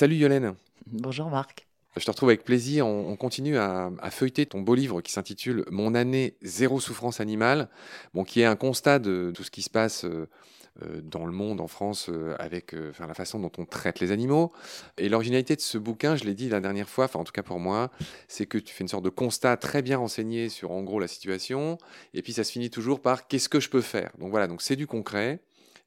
Salut Yolène. Bonjour Marc. Je te retrouve avec plaisir. On, continue à, feuilleter ton beau livre qui s'intitule Mon année zéro souffrance animale, bon, qui est un constat de tout ce qui se passe euh, euh, dans le monde, en France, euh, avec la façon dont on traite les animaux. Et l'originalité de ce bouquin, je l'ai dit la dernière fois, enfin en tout cas pour moi, c'est que tu fais une sorte de constat très bien renseigné sur en gros la situation, et puis ça se finit toujours par qu'est-ce que je peux faire? Donc voilà, donc c'est du concret.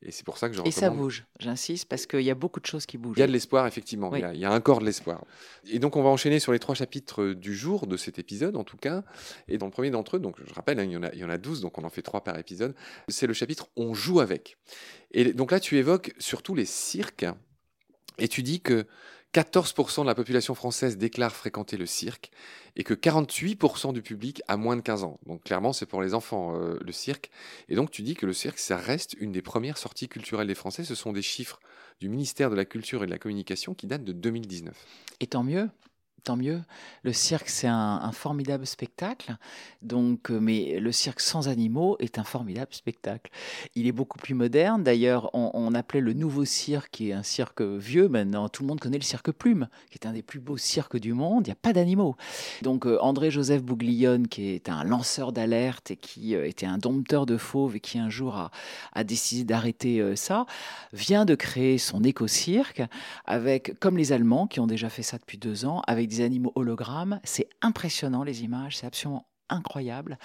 Et c'est pour ça que je Et ça bouge, j'insiste, parce qu'il y a beaucoup de choses qui bougent. Il y a de l'espoir, effectivement. Il, y a, il, y a, encore de l'espoir. Et donc, on va enchaîner sur les trois chapitres du jour de cet épisode, en tout cas. Et dans le premier d'entre eux, donc je rappelle, hein, il, y en a, il y en a 12, donc on en fait trois par épisode. C'est le chapitre On joue avec. Et donc là, tu évoques surtout les cirques. Et tu dis que 14% de la population française déclare fréquenter le cirque et que 48% du public a moins de 15 ans. Donc clairement, c'est pour les enfants euh, le cirque. Et donc tu dis que le cirque, ça reste une des premières sorties culturelles des Français. Ce sont des chiffres du ministère de la Culture et de la Communication qui datent de 2019. Et tant mieux, tant mieux. Le cirque, c'est un, formidable spectacle. Donc, euh, mais le cirque sans animaux est un formidable spectacle. Il est beaucoup plus moderne. D'ailleurs, on, appelait le nouveau cirque, qui est un cirque vieux maintenant. Tout le monde connaît le cirque Plume, qui est un des plus beaux cirques du monde. Il n'y a pas d'animaux. Donc, euh, André-Joseph Bouglione, qui est un lanceur d'alerte et qui euh, était un dompteur de fauves et qui un jour a, décidé d'arrêter ça, vient de créer son éco-cirque avec, comme les Allemands, qui ont déjà fait ça depuis deux ans, avec des animaux hologrammes. C'est impressionnant les images, c'est absolument incroyable.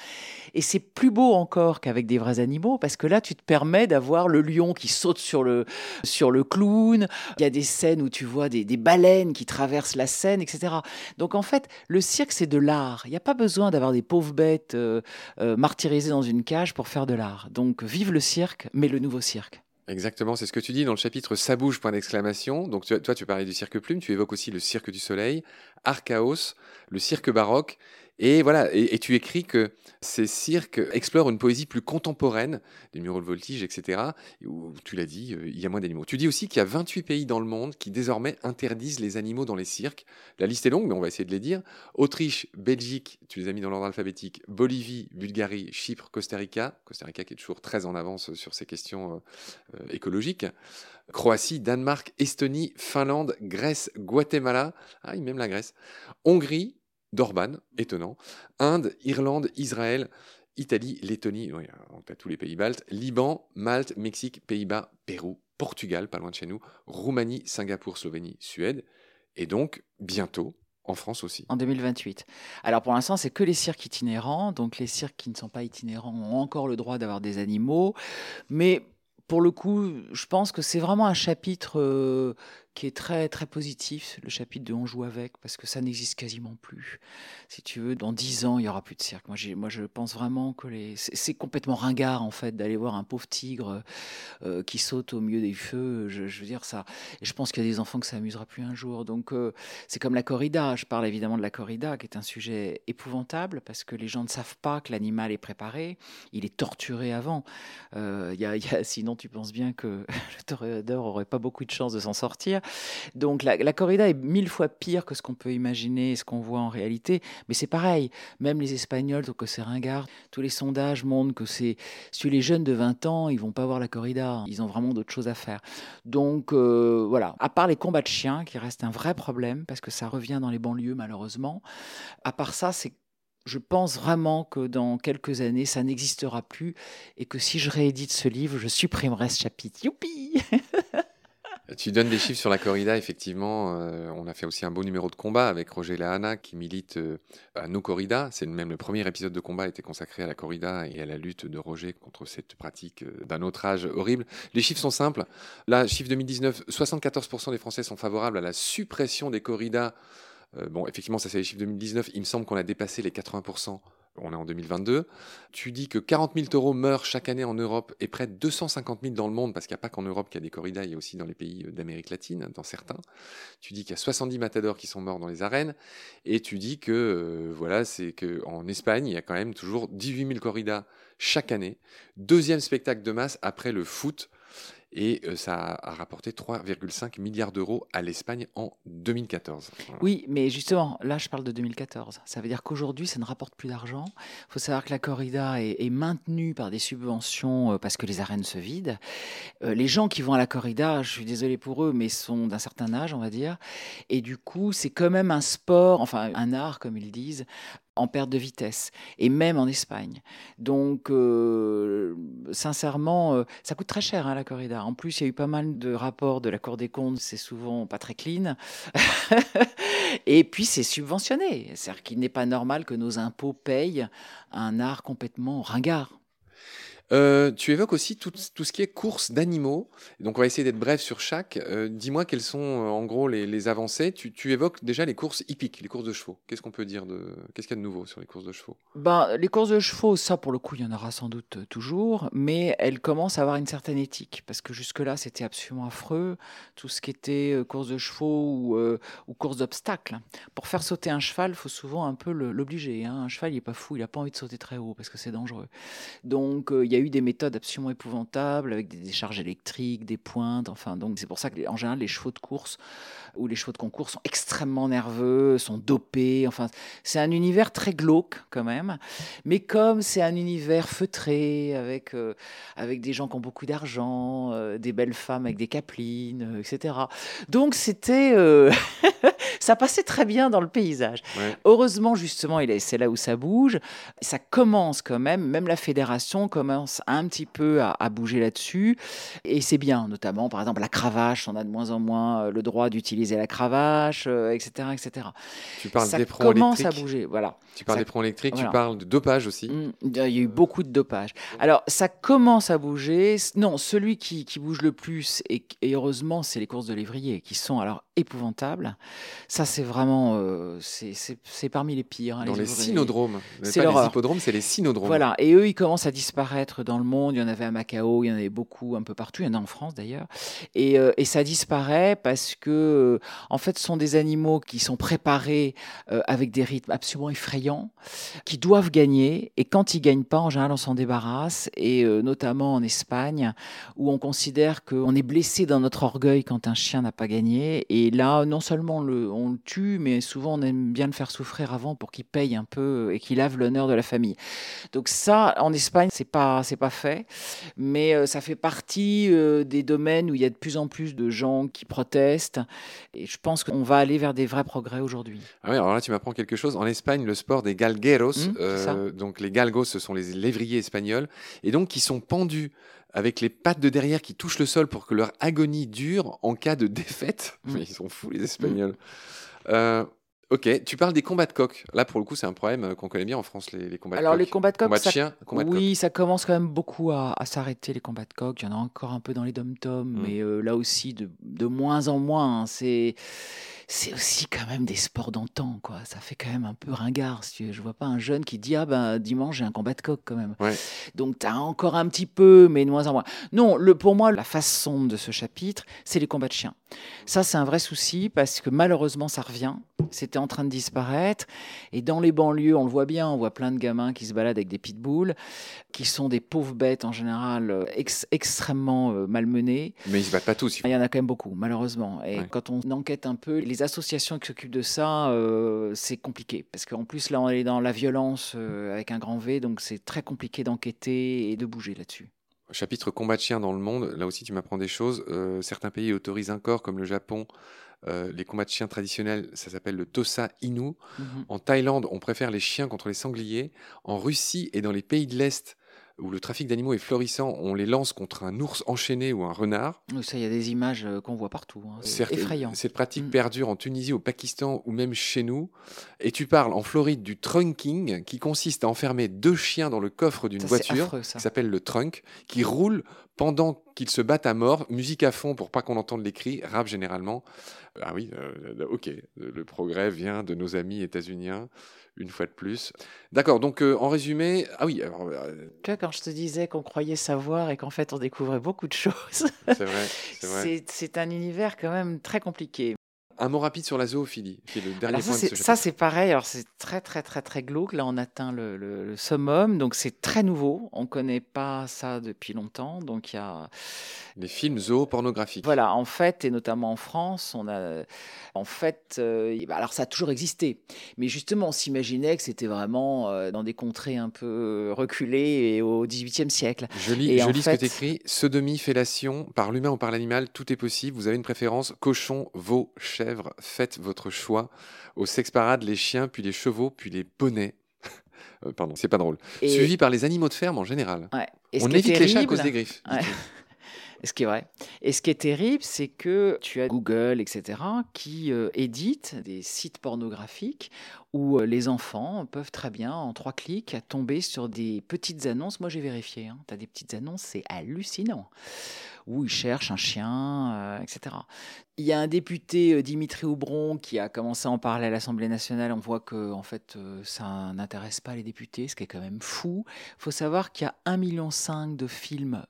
Et c'est plus beau encore qu'avec des vrais animaux, parce que là, tu te permets d'avoir le lion qui saute sur le, sur le clown. Il y a des scènes où tu vois des, baleines qui traversent la scène, etc. Donc en fait, le cirque, c'est de l'art. Il n'y a pas besoin d'avoir des pauvres bêtes euh, euh, martyrisées dans une cage pour faire de l'art. Donc vive le cirque, mais le nouveau cirque. Exactement, c'est ce que tu dis dans le chapitre Ça bouge, point d'exclamation. Donc toi, tu parlais du cirque plume, tu évoques aussi le cirque du soleil, Archaos, le cirque baroque et voilà, et, tu écris que ces cirques explorent une poésie plus contemporaine, des muraux de voltige, etc., tu l'as dit, euh, il y a moins d'animaux. Tu dis aussi qu'il y a 28 pays dans le monde qui désormais interdisent les animaux dans les cirques. La liste est longue, mais on va essayer de les dire. Autriche, Belgique, tu les as mis dans l'ordre alphabétique, Bolivie, Bulgarie, Chypre, Costa Rica, Costa Rica qui est toujours très en avance sur ces questions euh, euh, écologiques. Croatie, Danemark, Estonie, Finlande, Grèce, Guatemala, ah, même la Grèce, Hongrie, d'Orban, étonnant, Inde, Irlande, Israël, Italie, Lettonie, oui, as tous les pays baltes, Liban, Malte, Mexique, Pays-Bas, Pérou, Portugal, pas loin de chez nous, Roumanie, Singapour, Slovénie, Suède, et donc bientôt en France aussi. En 2028. Alors pour l'instant, c'est que les cirques itinérants, donc les cirques qui ne sont pas itinérants ont encore le droit d'avoir des animaux, mais pour le coup, je pense que c'est vraiment un chapitre euh, qui est très très positif, le chapitre de On joue avec, parce que ça n'existe quasiment plus. Si tu veux, dans dix ans, il y aura plus de cirque. Moi, moi je pense vraiment que c'est complètement ringard en fait d'aller voir un pauvre tigre euh, qui saute au milieu des feux. Je, veux dire ça. Et je pense qu'il y a des enfants que ça amusera plus un jour. Donc euh, c'est comme la corrida. Je parle évidemment de la corrida, qui est un sujet épouvantable parce que les gens ne savent pas que l'animal est préparé. Il est torturé avant. Euh, y a, sinon, tu penses bien que le toréador aurait pas beaucoup de chance de s'en sortir. Donc la, corrida est mille fois pire que ce qu'on peut imaginer et ce qu'on voit en réalité. Mais c'est pareil, même les Espagnols trouvent que c'est ringard. Tous les sondages montrent que c'est si les jeunes de 20 ans, ils vont pas voir la corrida. Ils ont vraiment d'autres choses à faire. Donc euh, voilà, à part les combats de chiens qui restent un vrai problème parce que ça revient dans les banlieues malheureusement. À part ça, c'est je pense vraiment que dans quelques années, ça n'existera plus et que si je réédite ce livre, je supprimerai ce chapitre. Youpi Tu donnes des chiffres sur la corrida, effectivement. Euh, on a fait aussi un beau numéro de combat avec Roger Lahana qui milite euh, à nos corridas. C'est même le premier épisode de combat a été consacré à la corrida et à la lutte de Roger contre cette pratique euh, d'un autre âge horrible. Les chiffres sont simples. Là, chiffre 2019, 74% des Français sont favorables à la suppression des corridas. bon, effectivement, ça c'est les chiffres 2019. Il me semble qu'on a dépassé les 80% on est en 2022. Tu dis que 40 000 taureaux meurent chaque année en Europe et près de 250 000 dans le monde, parce qu'il n'y a pas qu'en Europe qu'il y a des corridas, il y a aussi dans les pays euh, d'Amérique latine, dans certains. Tu dis qu'il y a 70 matadors qui sont morts dans les arènes, et tu dis que euh, voilà, c'est que en Espagne, il y a quand même toujours 18 000 corridas chaque année. Deuxième spectacle de masse après le foot. Et ça a rapporté 3,5 milliards d'euros à l'Espagne en 2014. Oui, mais justement, là je parle de 2014. Ça veut dire qu'aujourd'hui ça ne rapporte plus d'argent. Il faut savoir que la corrida est, maintenue par des subventions parce que les arènes se vident. Les gens qui vont à la corrida, je suis désolé pour eux, mais sont d'un certain âge, on va dire. Et du coup, c'est quand même un sport, enfin un art comme ils disent, en perte de vitesse, et même en Espagne. Donc, euh, sincèrement, euh, ça coûte très cher hein, la corrida. En plus, il y a eu pas mal de rapports de la Cour des comptes, c'est souvent pas très clean. et puis, c'est subventionné. C'est-à-dire qu'il n'est pas normal que nos impôts payent un art complètement ringard. Euh, tu évoques aussi tout, ce qui est course d'animaux. Donc, on va essayer d'être bref sur chaque. Euh, dis-moi quelles sont euh, en gros les, avancées. Tu, évoques déjà les courses hippiques, les courses de chevaux. Qu'est-ce qu'on peut dire de Qu'est-ce qu'il y a de nouveau sur les courses de chevaux? Ben, Les courses de chevaux, ça pour le coup, il y en aura sans doute toujours, mais elles commencent à avoir une certaine éthique parce que jusque-là, c'était absolument affreux. Tout ce qui était course de chevaux ou, ou course d'obstacles. Pour faire sauter un cheval, il faut souvent un peu l'obliger. Hein. Un cheval, il n'est pas fou, il n'a pas envie de sauter très haut parce que c'est dangereux. Donc, il y a a eu des méthodes absolument épouvantables avec des décharges électriques, des pointes. Enfin, donc c'est pour ça qu'en général, les chevaux de course ou les chevaux de concours sont extrêmement nerveux, sont dopés. Enfin, c'est un univers très glauque quand même. Mais comme c'est un univers feutré avec, euh, avec des gens qui ont beaucoup d'argent, euh, des belles femmes avec des caplines, euh, etc. Donc c'était. ça passait très bien dans le paysage. Heureusement, justement, c'est là où ça bouge. Ça commence quand même, même la fédération commence un petit peu à, bouger là-dessus. Et c'est bien, notamment, par exemple, la cravache, on a de moins en moins euh, le droit d'utiliser la cravache, etc., euh, etc. Tu parles ça des commence à bouger, voilà. Tu parles des électriques, tu parles de dopage aussi. Mmh, il y a eu beaucoup de dopage. Alors, ça commence à bouger. Non, celui qui, qui bouge le plus, et, et heureusement, c'est les courses de lévrier, qui sont alors épouvantables. Ça, c'est vraiment, euh, c'est parmi les pires. Hein, dans les, cynodromes. C'est les hippodromes, c'est les cynodromes. Voilà, et eux, ils commencent à disparaître dans le monde. Il y en avait à Macao, il y en avait beaucoup un peu partout. Il y en a en France d'ailleurs. Et, euh, ça disparaît parce que, euh, en fait, ce sont des animaux qui sont préparés avec des rythmes absolument effrayants, qui doivent gagner. Et quand ils gagnent pas, en général, on s'en débarrasse. Et notamment en Espagne, où on considère qu'on est blessé dans notre orgueil quand un chien n'a pas gagné. Et là, non seulement le, on le tue, mais souvent on aime bien le faire souffrir avant pour qu'il paye un peu et qu'il lave l'honneur de la famille. Donc ça, en Espagne, c'est pas c'est pas fait, mais euh, ça fait partie euh, des domaines où il y a de plus en plus de gens qui protestent. Et je pense qu'on va aller vers des vrais progrès aujourd'hui. Ah oui, alors là tu m'apprends quelque chose. En Espagne, le sport des galgueros, mmh, euh, donc les galgos, ce sont les lévriers espagnols, et donc qui sont pendus avec les pattes de derrière qui touchent le sol pour que leur agonie dure en cas de défaite. Mmh. Mais ils sont fous, les Espagnols. Euh, ok, tu parles des combats de coq. Là, pour le coup, c'est un problème euh, qu'on connaît bien en France, les, combats de coq. Alors, les combats de coq, combats de chiens, oui, ça commence quand même beaucoup à, s'arrêter, les combats de coq. Il y en a encore un peu dans les dom-toms, mmh. mais euh, là aussi, de, de, moins en moins. Hein. C'est c'est aussi quand même des sports d'antan, quoi. Ça fait quand même un peu ringard. Si je vois pas un jeune qui dit ah ben dimanche j'ai un combat de coq quand même. Donc tu as encore un petit peu, mais de moins en moins. Non, le pour moi la face sombre de ce chapitre, c'est les combats de chiens. Ça c'est un vrai souci parce que malheureusement ça revient. C'était en train de disparaître et dans les banlieues on le voit bien, on voit plein de gamins qui se baladent avec des pitbulls, qui sont des pauvres bêtes en général euh, extrêmement euh, malmenées. Mais ils se battent pas tous. Il y en a quand même beaucoup malheureusement. Et quand on enquête un peu les associations qui s'occupent de ça, euh, c'est compliqué. Parce qu'en plus, là, on est dans la violence euh, avec un grand V, donc c'est très compliqué d'enquêter et de bouger là-dessus. Chapitre combat de chiens dans le monde, là aussi tu m'apprends des choses. Euh, certains pays autorisent encore, comme le Japon, les combats de chiens traditionnels, ça s'appelle le Tosa Inu. Mhm. En Thaïlande, on préfère les chiens contre les sangliers. En Russie et dans les pays de l'Est, où le trafic d'animaux est florissant, on les lance contre un ours enchaîné ou un renard. Ça, il y a des images euh, qu'on voit partout. Hein. C'est effrayant. Cette pratique mm. perdure en Tunisie, au Pakistan ou même chez nous. Et tu parles en Floride du trunking, qui consiste à enfermer deux chiens dans le coffre d'une voiture, qui s'appelle le trunk, qui roule pendant qu'ils se battent à mort, musique à fond pour pas qu'on entende les cris, rap généralement. Ah oui, euh, ok, le progrès vient de nos amis états-uniens une fois de plus. D'accord, donc euh, en résumé, ah oui. Alors, euh, tu vois, quand je te disais qu'on croyait savoir et qu'en fait on découvrait beaucoup de choses, c'est vrai, c'est C'est un univers quand même très compliqué. Un mot rapide sur la zoophilie, qui est le dernier ça, point de c'est- ce ça, c'est pareil. Alors, c'est très, très, très, très glauque. Là, on atteint le, le- le summum. Donc, c'est très nouveau. On ne connaît pas ça depuis longtemps. Donc, il y a. Les films zoopornographiques. Voilà, en fait, et notamment en France, on a. En fait, euh, bah, alors ça a toujours existé. Mais justement, on s'imaginait que c'était vraiment euh, dans des contrées un peu reculées et au XVIIIe siècle. Je lis, Et je lis ce fait- que tu écris. Sodomie, fellation, par l'humain ou par l'animal, tout est possible. Vous avez une préférence cochon, veau, chèvre. Faites votre choix. Au sexe parade, les chiens, puis les chevaux, puis les poneys. Euh, pardon, c'est pas drôle. Et, Suivi par les animaux de ferme en général. ouais. On évite les chats à cause des griffes. Ouais. Ce qui est vrai. Et ce qui est terrible, c'est que tu as Google, etc., qui euh, éditent des sites pornographiques où euh, les enfants peuvent très bien, en trois clics, tomber sur des petites annonces. Moi, j'ai vérifié. Tu as des petites annonces, c'est hallucinant. Où ils cherchent un chien, euh, etc. Il y a un député, euh, Dimitri Houbron, qui a commencé à en parler à l'Assemblée nationale. On voit que en fait, ça n'intéresse pas les députés, ce qui est quand même fou. Il faut savoir qu'il y a 1,5 million de films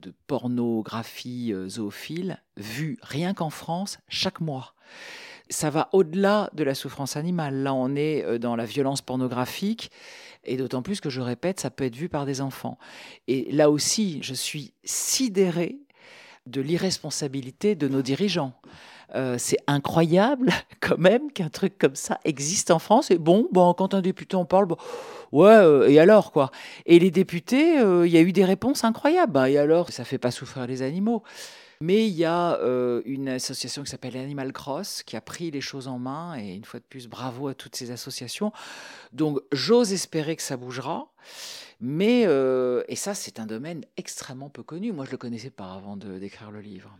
de pornographie euh, zoophile vue rien qu'en France chaque mois. Ça va au-delà de la souffrance animale. Là, on est euh, dans la violence pornographique. Et d'autant plus que je répète, ça peut être vu par des enfants. Et là aussi, je suis sidéré de l'irresponsabilité de nos dirigeants. Euh, c'est incroyable quand même qu'un truc comme ça existe en France. Et bon, bon quand un député en parle, bon, ouais, euh, et alors quoi? Et les députés, euh, il y a eu des réponses incroyables. Bah, et alors, ça fait pas souffrir les animaux. Mais il y a une association qui s'appelle Animal Cross qui a pris les choses en main. Et une fois de plus, bravo à toutes ces associations. Donc, j'ose espérer que ça bougera. Mais, et ça, c'est un domaine extrêmement peu connu. Moi, je ne le connaissais pas avant d'écrire le livre.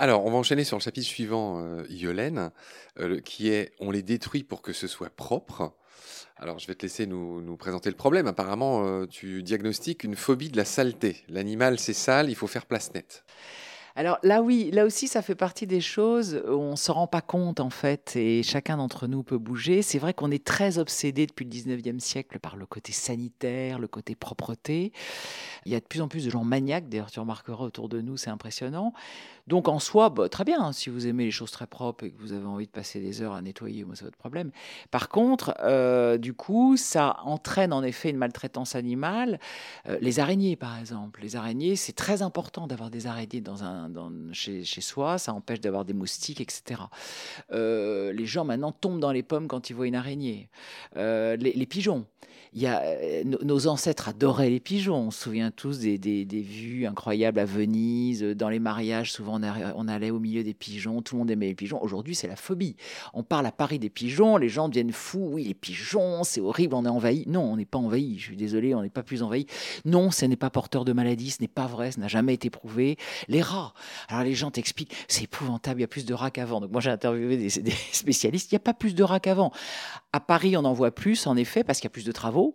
Alors, on va enchaîner sur le chapitre suivant, euh, Yolène, euh, qui est On les détruit pour que ce soit propre. Alors, je vais te laisser nous, nous présenter le problème. Apparemment, euh, tu diagnostiques une phobie de la saleté. L'animal, c'est sale, il faut faire place nette. Alors là, oui, là aussi, ça fait partie des choses où on ne se rend pas compte, en fait, et chacun d'entre nous peut bouger. C'est vrai qu'on est très obsédé depuis le 19e siècle par le côté sanitaire, le côté propreté. Il y a de plus en plus de gens maniaques, d'ailleurs, tu remarqueras autour de nous, c'est impressionnant. Donc en soi, bah, très bien, si vous aimez les choses très propres et que vous avez envie de passer des heures à nettoyer, moi, c'est votre problème. Par contre, euh, du coup, ça entraîne en effet une maltraitance animale. Euh, les araignées, par exemple. Les araignées, c'est très important d'avoir des araignées dans un, chez, chez soi, ça empêche d'avoir des moustiques, etc. Euh, les gens maintenant tombent dans les pommes quand ils voient une araignée. Les, pigeons. Il y a, nos- nos ancêtres adoraient les pigeons. On se souvient tous des, des- des vues incroyables à Venise. Dans les mariages, souvent on, allait au milieu des pigeons. Tout le monde aimait les pigeons. Aujourd'hui, c'est la phobie. On parle à Paris des pigeons. Les gens deviennent fous. Oui, les pigeons, c'est horrible. On est envahi. Non, on n'est pas envahi. Je suis désolé, on n'est pas plus envahi. Non, ce n'est pas porteur de maladie. Ce n'est pas vrai. Ce n'a jamais été prouvé. Les rats. Alors les gens t'expliquent, c'est épouvantable. Il y a plus de rats qu'avant. Donc moi j'ai interviewé des, des spécialistes. Il n'y a pas plus de rats qu'avant. À Paris, on en voit plus, en effet, parce qu'il y a plus de travaux.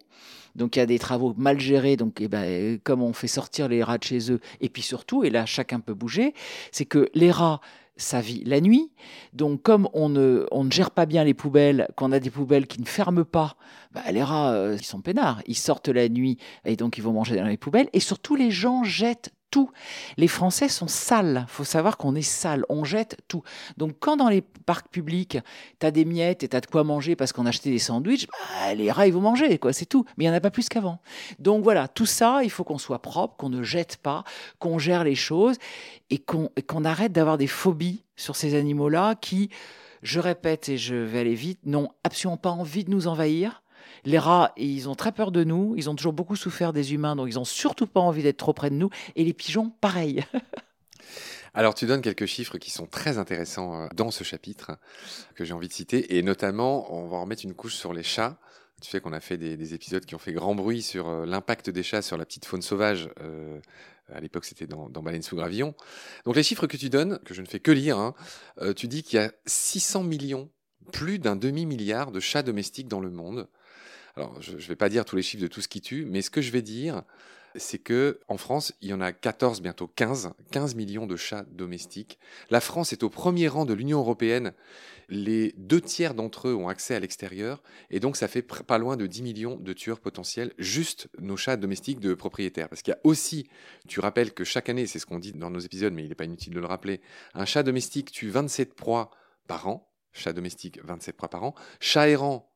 Donc il y a des travaux mal gérés, donc eh ben, comme on fait sortir les rats de chez eux, et puis surtout, et là chacun peut bouger, c'est que les rats, ça vit la nuit. Donc comme on ne, on ne gère pas bien les poubelles, qu'on a des poubelles qui ne ferment pas, bah, les rats, euh, ils sont peinards. Ils sortent la nuit et donc ils vont manger dans les poubelles. Et surtout, les gens jettent Les Français sont sales. faut savoir qu'on est sale. On jette tout. Donc quand dans les parcs publics, tu as des miettes et tu as de quoi manger parce qu'on a acheté des sandwichs, bah, les rats, ils vont manger, quoi, c'est tout. Mais il n'y en a pas plus qu'avant. Donc voilà, tout ça, il faut qu'on soit propre, qu'on ne jette pas, qu'on gère les choses et qu'on arrête d'avoir des phobies sur ces animaux-là qui, je répète et je vais aller vite, n'ont absolument pas envie de nous envahir. Les rats, ils ont très peur de nous, ils ont toujours beaucoup souffert des humains, donc ils n'ont surtout pas envie d'être trop près de nous. Et les pigeons, pareil. Alors, tu donnes quelques chiffres qui sont très intéressants euh, dans ce chapitre que j'ai envie de citer, et notamment, on va en une couche sur les chats. Tu sais qu'on a fait des, des épisodes qui ont fait grand bruit sur euh, l'impact des chats sur la petite faune sauvage. euh, à l'époque, c'était dans, dans Baleine sous gravillon. Donc, les chiffres que tu donnes, que je ne fais que lire, hein, tu dis qu'il y a 600 millions, plus d'un demi-milliard de chats domestiques dans le monde. Alors, je ne vais pas dire tous les chiffres de tout ce qui tue, mais ce que je vais dire, c'est que en France, il y en a 14, bientôt 15, 15 millions de chats domestiques. La France est au premier rang de l'Union européenne. Les deux tiers d'entre eux ont accès à l'extérieur, et donc ça fait pas loin de 10 millions de tueurs potentiels, juste nos chats domestiques de propriétaires. Parce qu'il y a aussi, tu rappelles que chaque année, c'est ce qu'on dit dans nos épisodes, mais il n'est pas inutile de le rappeler, un chat domestique tue 27 proies par an. Chat domestique, 27 fois par an. Chat errant,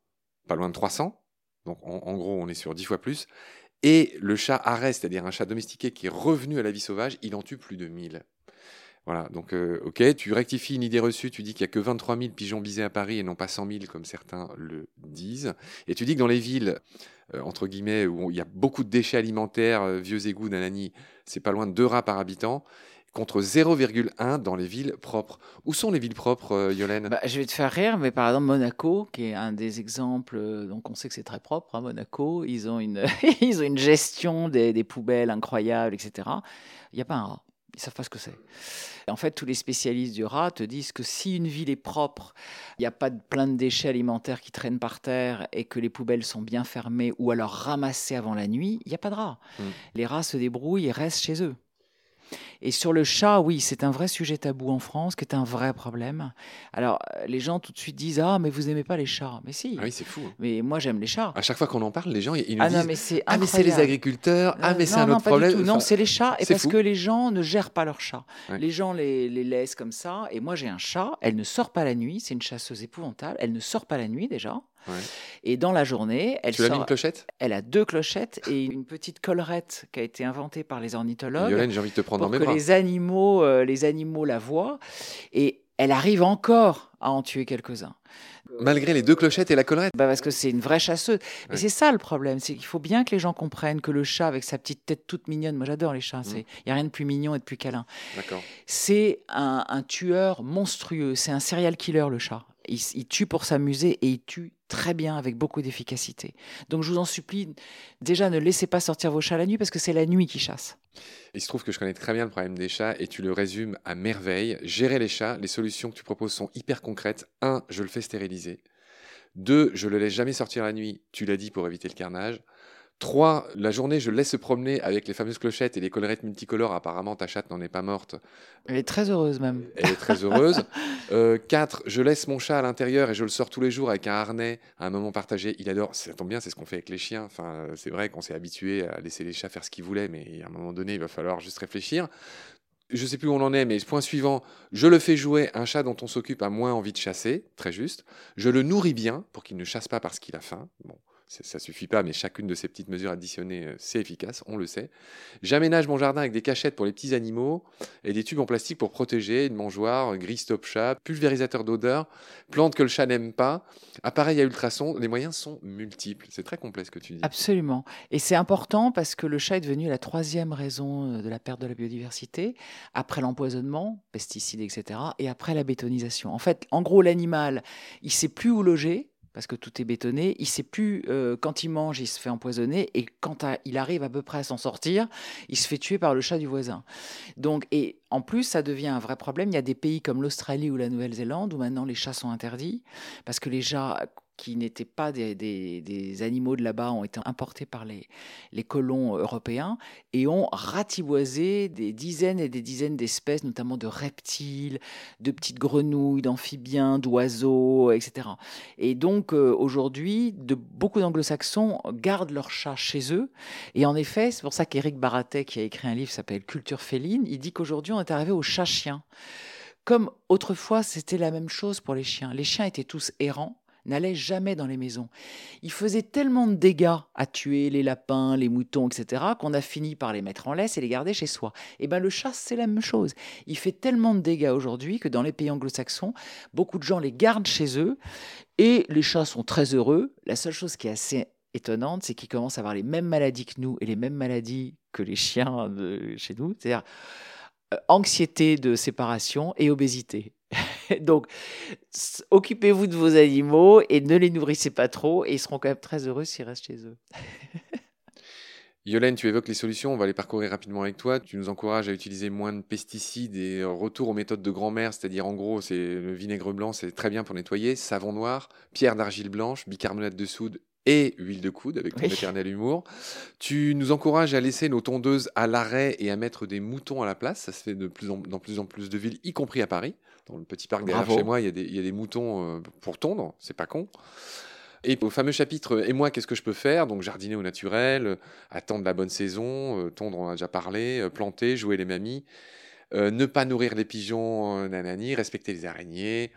pas loin de 300. Donc en, gros, on est sur 10 fois plus. Et le chat arrêt, c'est-à-dire un chat domestiqué qui est revenu à la vie sauvage, il en tue plus de 1000. Voilà, donc euh, ok, tu rectifies une idée reçue, tu dis qu'il n'y a que 23 000 pigeons bisés à Paris et non pas 100 000 comme certains le disent. Et tu dis que dans les villes, euh, entre guillemets, où il y a beaucoup de déchets alimentaires, euh, vieux égouts, nanani, c'est pas loin de 2 rats par habitant contre 0,1 dans les villes propres. Où sont les villes propres, Yolène bah, Je vais te faire rire, mais par exemple Monaco, qui est un des exemples, donc on sait que c'est très propre, hein, Monaco, ils ont une, ils ont une gestion des, des poubelles incroyable, etc. Il n'y a pas un rat. Ils savent pas ce que c'est. En fait, tous les spécialistes du rat te disent que si une ville est propre, il n'y a pas de, plein de déchets alimentaires qui traînent par terre et que les poubelles sont bien fermées ou alors ramassées avant la nuit, il n'y a pas de rats. Hmm. Les rats se débrouillent et restent chez eux. Et sur le chat, oui, c'est un vrai sujet tabou en France, qui est un vrai problème. Alors, euh, les gens tout de suite disent Ah, mais vous n'aimez pas les chats. Mais si. Ah oui, c'est fou. Hein. Mais moi, j'aime les chats. À chaque fois qu'on en parle, les gens, ils nous ah disent mais c'est Ah, mais c'est les agriculteurs. Ah, mais c'est un autre problème. non, c'est les chats. Et parce que les gens ne gèrent pas leurs chats. Les gens les, les, laissent comme ça. Et moi, j'ai un chat. Elle ne sort pas la nuit. C'est une chasseuse épouvantable. Elle ne sort pas la nuit déjà. Et dans la journée, elle tu sort, mis une clochette? Elle a deux clochettes et une petite collerette qui a été inventée par les ornithologues. Yolène, j'ai envie de te prendre pour dans mes que les animaux, euh, les animaux la voient. Et elle arrive encore à en tuer quelques-uns. Malgré les deux clochettes et la collerette bah Parce que c'est une vraie chasseuse. Mais c'est ça le problème, c'est qu'il faut bien que les gens comprennent que le chat, avec sa petite tête toute mignonne, moi j'adore les chats, il mmh. n'y a rien de plus mignon et de plus câlin. C'est un, un, tueur monstrueux, c'est un serial killer le chat. Il, il tue pour s'amuser et il tue très bien, avec beaucoup d'efficacité. Donc je vous en supplie, déjà ne laissez pas sortir vos chats la nuit parce que c'est la nuit qui chasse. Il se trouve que je connais très bien le problème des chats et tu le résumes à merveille. Gérer les chats, les solutions que tu proposes sont hyper concrètes. Un, je le fais stériliser. Deux, je le laisse jamais sortir la nuit, tu l'as dit, pour éviter le carnage. 3. La journée, je laisse se promener avec les fameuses clochettes et les collerettes multicolores. Apparemment, ta chatte n'en est pas morte. Elle est très heureuse même. Elle est très heureuse. 4. Euh, je laisse mon chat à l'intérieur et je le sors tous les jours avec un harnais à un moment partagé. Il adore. Ça tombe bien, c'est ce qu'on fait avec les chiens. Enfin, c'est vrai qu'on s'est habitué à laisser les chats faire ce qu'ils voulaient, mais à un moment donné, il va falloir juste réfléchir. Je sais plus où on en est, mais point suivant, je le fais jouer. Un chat dont on s'occupe a moins envie de chasser, très juste. Je le nourris bien pour qu'il ne chasse pas parce qu'il a faim. Bon, ça suffit pas, mais chacune de ces petites mesures additionnées, euh, c'est efficace, on le sait. J'aménage mon jardin avec des cachettes pour les petits animaux et des tubes en plastique pour protéger, une mangeoire, gris stop chat, pulvérisateur d'odeur, plantes que le chat n'aime pas, appareil à ultrasons. Les moyens sont multiples. C'est très complet ce que tu dis. Absolument. Et c'est important parce que le chat est devenu la troisième raison euh, de la perte de la biodiversité, après l'empoisonnement, pesticides, etc., et après la bétonisation. En fait, en gros, l'animal, il sait plus où loger parce que tout est bétonné. Il sait plus euh, quand il mange, il se fait empoisonner et quand il arrive à peu près à s'en sortir, il se fait tuer par le chat du voisin. Donc et en plus, ça devient un vrai problème. Il y a des pays comme l'Australie ou la Nouvelle-Zélande où maintenant les chats sont interdits parce que les chats qui n'étaient pas des, animaux de là-bas ont été importés par les, colons européens et ont ratiboisé des dizaines et des dizaines d'espèces, notamment de reptiles, de petites grenouilles, d'amphibiens, d'oiseaux, etc. Et donc euh, aujourd'hui, beaucoup d'anglo-saxons gardent leurs chats chez eux. Et en effet, c'est pour ça qu'Éric Baratet, qui a écrit un livre qui s'appelle Culture féline, il dit qu'aujourd'hui on est arrivé au chat-chien. Comme autrefois, c'était la même chose pour les chiens. Les chiens étaient tous errants n'allait jamais dans les maisons. Il faisait tellement de dégâts à tuer les lapins, les moutons, etc., qu'on a fini par les mettre en laisse et les garder chez soi. Et eh bien le chat, c'est la même chose. Il fait tellement de dégâts aujourd'hui que dans les pays anglo-saxons, beaucoup de gens les gardent chez eux et les chats sont très heureux. La seule chose qui est assez étonnante, c'est qu'ils commencent à avoir les mêmes maladies que nous et les mêmes maladies que les chiens chez nous, c'est-à-dire euh, anxiété de séparation et obésité. Donc, occupez-vous de vos animaux et ne les nourrissez pas trop et ils seront quand même très heureux s'ils restent chez eux. Yolène, tu évoques les solutions, on va les parcourir rapidement avec toi. Tu nous encourages à utiliser moins de pesticides et retour aux méthodes de grand-mère, c'est-à-dire en gros, c'est le vinaigre blanc, c'est très bien pour nettoyer, savon noir, pierre d'argile blanche, bicarbonate de soude et huile de coude avec ton éternel humour. Tu nous encourages à laisser nos tondeuses à l'arrêt et à mettre des moutons à la place. Ça se fait de plus en, dans plus en plus de villes, y compris à Paris. Dans le petit parc derrière chez moi, il y, a des, il y a des moutons euh, pour tondre, c'est pas con. Et au fameux chapitre Et moi, qu'est-ce que je peux faire? Donc, jardiner au naturel, attendre la bonne saison, euh, tondre, on a déjà parlé, euh, planter, jouer les mamies, ne pas nourrir les pigeons, nanani, respecter les araignées,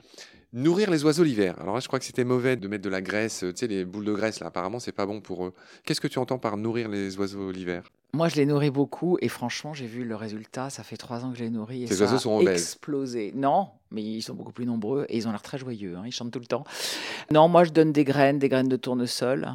Nourrir les oiseaux l'hiver. Alors là, je crois que c'était mauvais de mettre de la graisse, tu sais, les boules de graisse, là, apparemment, c'est pas bon pour eux. Qu'est-ce que tu entends par nourrir les oiseaux l'hiver? Moi, je les nourris beaucoup et franchement, j'ai vu le résultat. Ça fait trois ans que je les nourris et Ces ça oiseaux a sont explosé. Non, mais ils sont beaucoup plus nombreux et ils ont l'air très joyeux. hein, Ils chantent tout le temps. Non, moi, je donne des graines, des graines de tournesol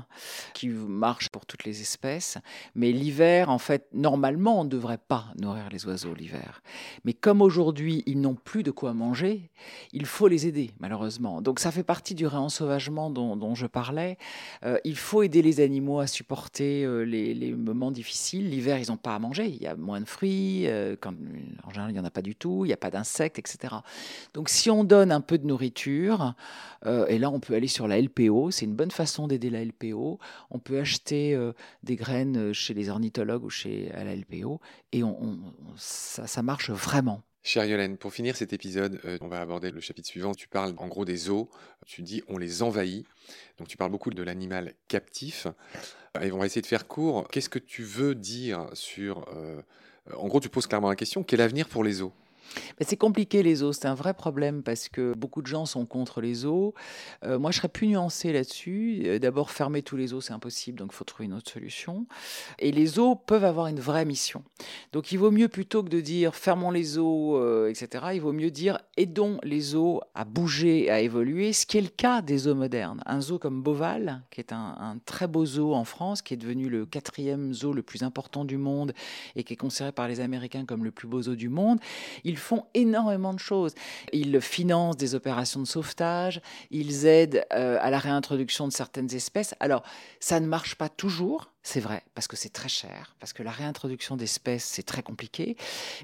qui marchent pour toutes les espèces. Mais l'hiver, en fait, normalement, on ne devrait pas nourrir les oiseaux l'hiver. Mais comme aujourd'hui, ils n'ont plus de quoi manger, il faut les aider, malheureusement. Donc, ça fait partie du réensauvagement dont, dont je parlais. Euh, il faut aider les animaux à supporter euh, les, les moments difficiles. L'hiver, ils n'ont pas à manger. Il y a moins de fruits. euh, quand- en général, il n'y en a pas du tout. Il n'y a pas d'insectes, etc. Donc, si on donne un peu de nourriture, euh, et là, on peut aller sur la LPO. C'est une bonne façon d'aider la LPO. On peut acheter euh, des graines euh, chez les ornithologues ou chez à la LPO, et ça marche vraiment. Chère Yolène, pour finir cet épisode, euh, on va aborder le chapitre suivant. Tu parles en gros des zoos, tu dis on les envahit. Donc tu parles beaucoup de l'animal captif. Euh, Et on va essayer de faire court. Qu'est-ce que tu veux dire sur... euh, en gros, tu poses clairement la question, quel avenir pour les Mais c'est compliqué les zoos, c'est un vrai problème parce que beaucoup de gens sont contre les. Euh, moi, je serais plus nuancé là-dessus. Euh, D'abord, fermer tous les zoos, c'est impossible, donc il faut trouver une autre solution. Et les zoos peuvent avoir une vraie mission. Donc il vaut mieux plutôt que de dire fermons les euh, etc., il vaut mieux dire aidons les zoos à bouger, à évoluer, ce qui est le cas des zoos modernes. Un zoo comme Beauval, qui est un, un très beau zoo en France, qui est devenu le quatrième zoo le plus important du monde et qui est considéré par les Américains comme le plus beau zoo du monde, ils font énormément de choses. Ils financent des opérations de sauvetage, ils aident euh, à la réintroduction de certaines espèces. Alors, ça ne marche pas toujours, c'est vrai, parce que c'est très cher, parce que la réintroduction d'espèces, c'est très compliqué,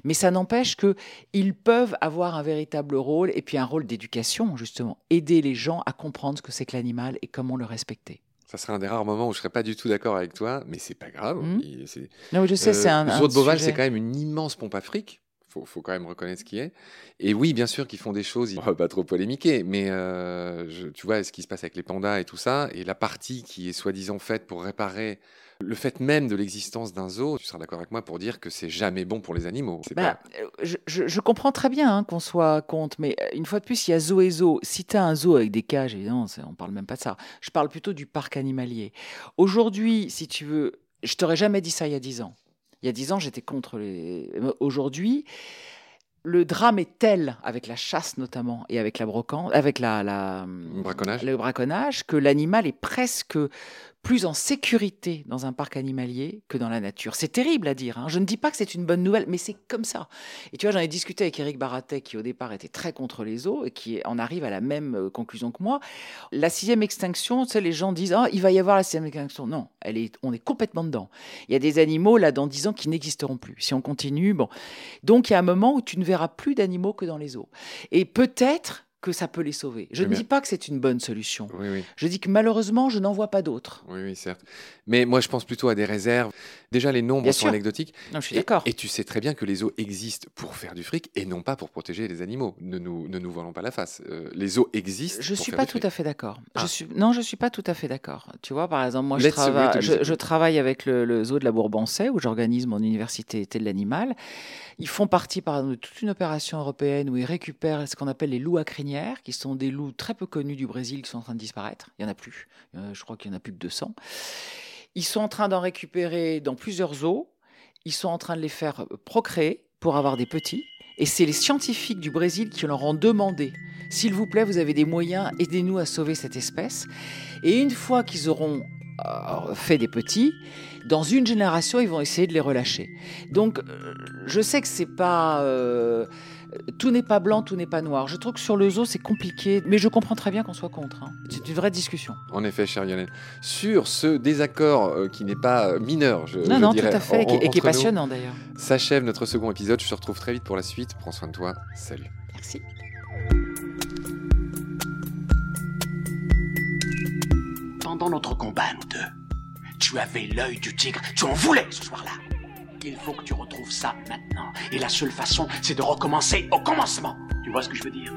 mais ça n'empêche que ils peuvent avoir un véritable rôle, et puis un rôle d'éducation, justement, aider les gens à comprendre ce que c'est que l'animal et comment le respecter. Ça serait un des rares moments où je serais pas du tout d'accord avec toi, mais c'est pas grave. C'est- Non, je sais, Euh, c'est un, le zoo de Beauval, c'est quand même une immense pompe à fric. Faut, faut quand même reconnaître ce qui est. Et oui, bien sûr qu'ils font des choses, on va pas trop polémiquer, mais euh, je- tu vois ce qui se passe avec les pandas et tout ça, et la partie qui est soi-disant faite pour réparer le fait même de l'existence d'un zoo, tu seras d'accord avec moi pour dire que c'est jamais bon pour les animaux. Bah, pas- euh, je, comprends très bien hein, qu'on soit contre, mais euh, une fois de plus, il y a zoo et zoo. Si tu as un zoo avec des cages, évidemment, on parle même pas de ça. Je parle plutôt du parc animalier. Aujourd'hui, si tu veux, je t'aurais jamais dit ça il y a 10 ans. Il y a 10 ans, j'étais contre les. Aujourd'hui, le drame est tel, avec la chasse notamment, et avec la brocante, avec la, la, braconnage. le braconnage, que l'animal est presque plus en sécurité dans un parc animalier que dans la nature. C'est terrible à dire. hein. Je ne dis pas que c'est une bonne nouvelle, mais c'est comme ça. Et tu vois, j'en ai discuté avec Eric Baratet, qui au départ était très contre les zoos et qui en arrive à la même euh, conclusion que moi. La sixième extinction, tu sais, les gens disent ah, il va y avoir la sixième extinction. Non, elle est, on est complètement dedans. Il y a des animaux là dans dix ans qui n'existeront plus. Si on continue, bon. Donc il y a un moment où tu ne verras plus d'animaux que dans les zoos. Et peut-être que ça peut les sauver. Je Eh ne dis pas que c'est une bonne solution. Oui, oui. Je dis que malheureusement, je n'en vois pas d'autres. Oui, oui, certes. Mais moi, je pense plutôt à des réserves. Déjà, les nombres Bien sont sûr. anecdotiques. Non, je suis d'accord. Et, tu sais très bien que les zoos existent pour faire du fric et non pas pour protéger les animaux. Ne nous, ne nous voilons pas la face. Euh, les zoos existent. Je pour suis pas tout à fait d'accord. Ah. Je suis non, je suis pas tout à fait d'accord. Tu vois, par exemple, moi, je travaille, je, disagree. je travaille avec le, le zoo de la Bourbansais où j'organise mon université été de l'animal. Ils font partie, par exemple, de toute une opération européenne où ils récupèrent ce qu'on appelle les loups à crinière, qui sont des loups très peu connus du Brésil qui sont en train de disparaître. Il y en a plus. Euh, je crois qu'il y en a plus que 200. Ils sont en train d'en récupérer dans plusieurs zoos. Ils sont en train de les faire euh, procréer pour avoir des petits. Et c'est les scientifiques du Brésil qui leur ont demandé s'il vous plaît, vous avez des moyens, aidez-nous à sauver cette espèce. Et une fois qu'ils auront euh, fait des petits, dans une génération, ils vont essayer de les relâcher. Donc, je sais que c'est pas. Tout n'est pas blanc, tout n'est pas noir. Je trouve que sur le zoo, c'est compliqué, mais je comprends très bien qu'on soit contre. hein. C'est une vraie discussion. En effet, cher Lionel. Sur ce désaccord euh, qui n'est pas euh, mineur, je, Non, je non, tout à fait, et qui- en- et qui est passionnant d'ailleurs. S'achève notre second épisode. Je te retrouve très vite pour la suite. Prends soin de toi. Salut. Merci. Pendant notre combat, nous deux, tu avais l'œil du tigre, tu en voulais ce soir-là. Il faut que tu retrouves ça maintenant. Et la seule façon, c'est de recommencer au commencement. Tu vois ce que je veux dire?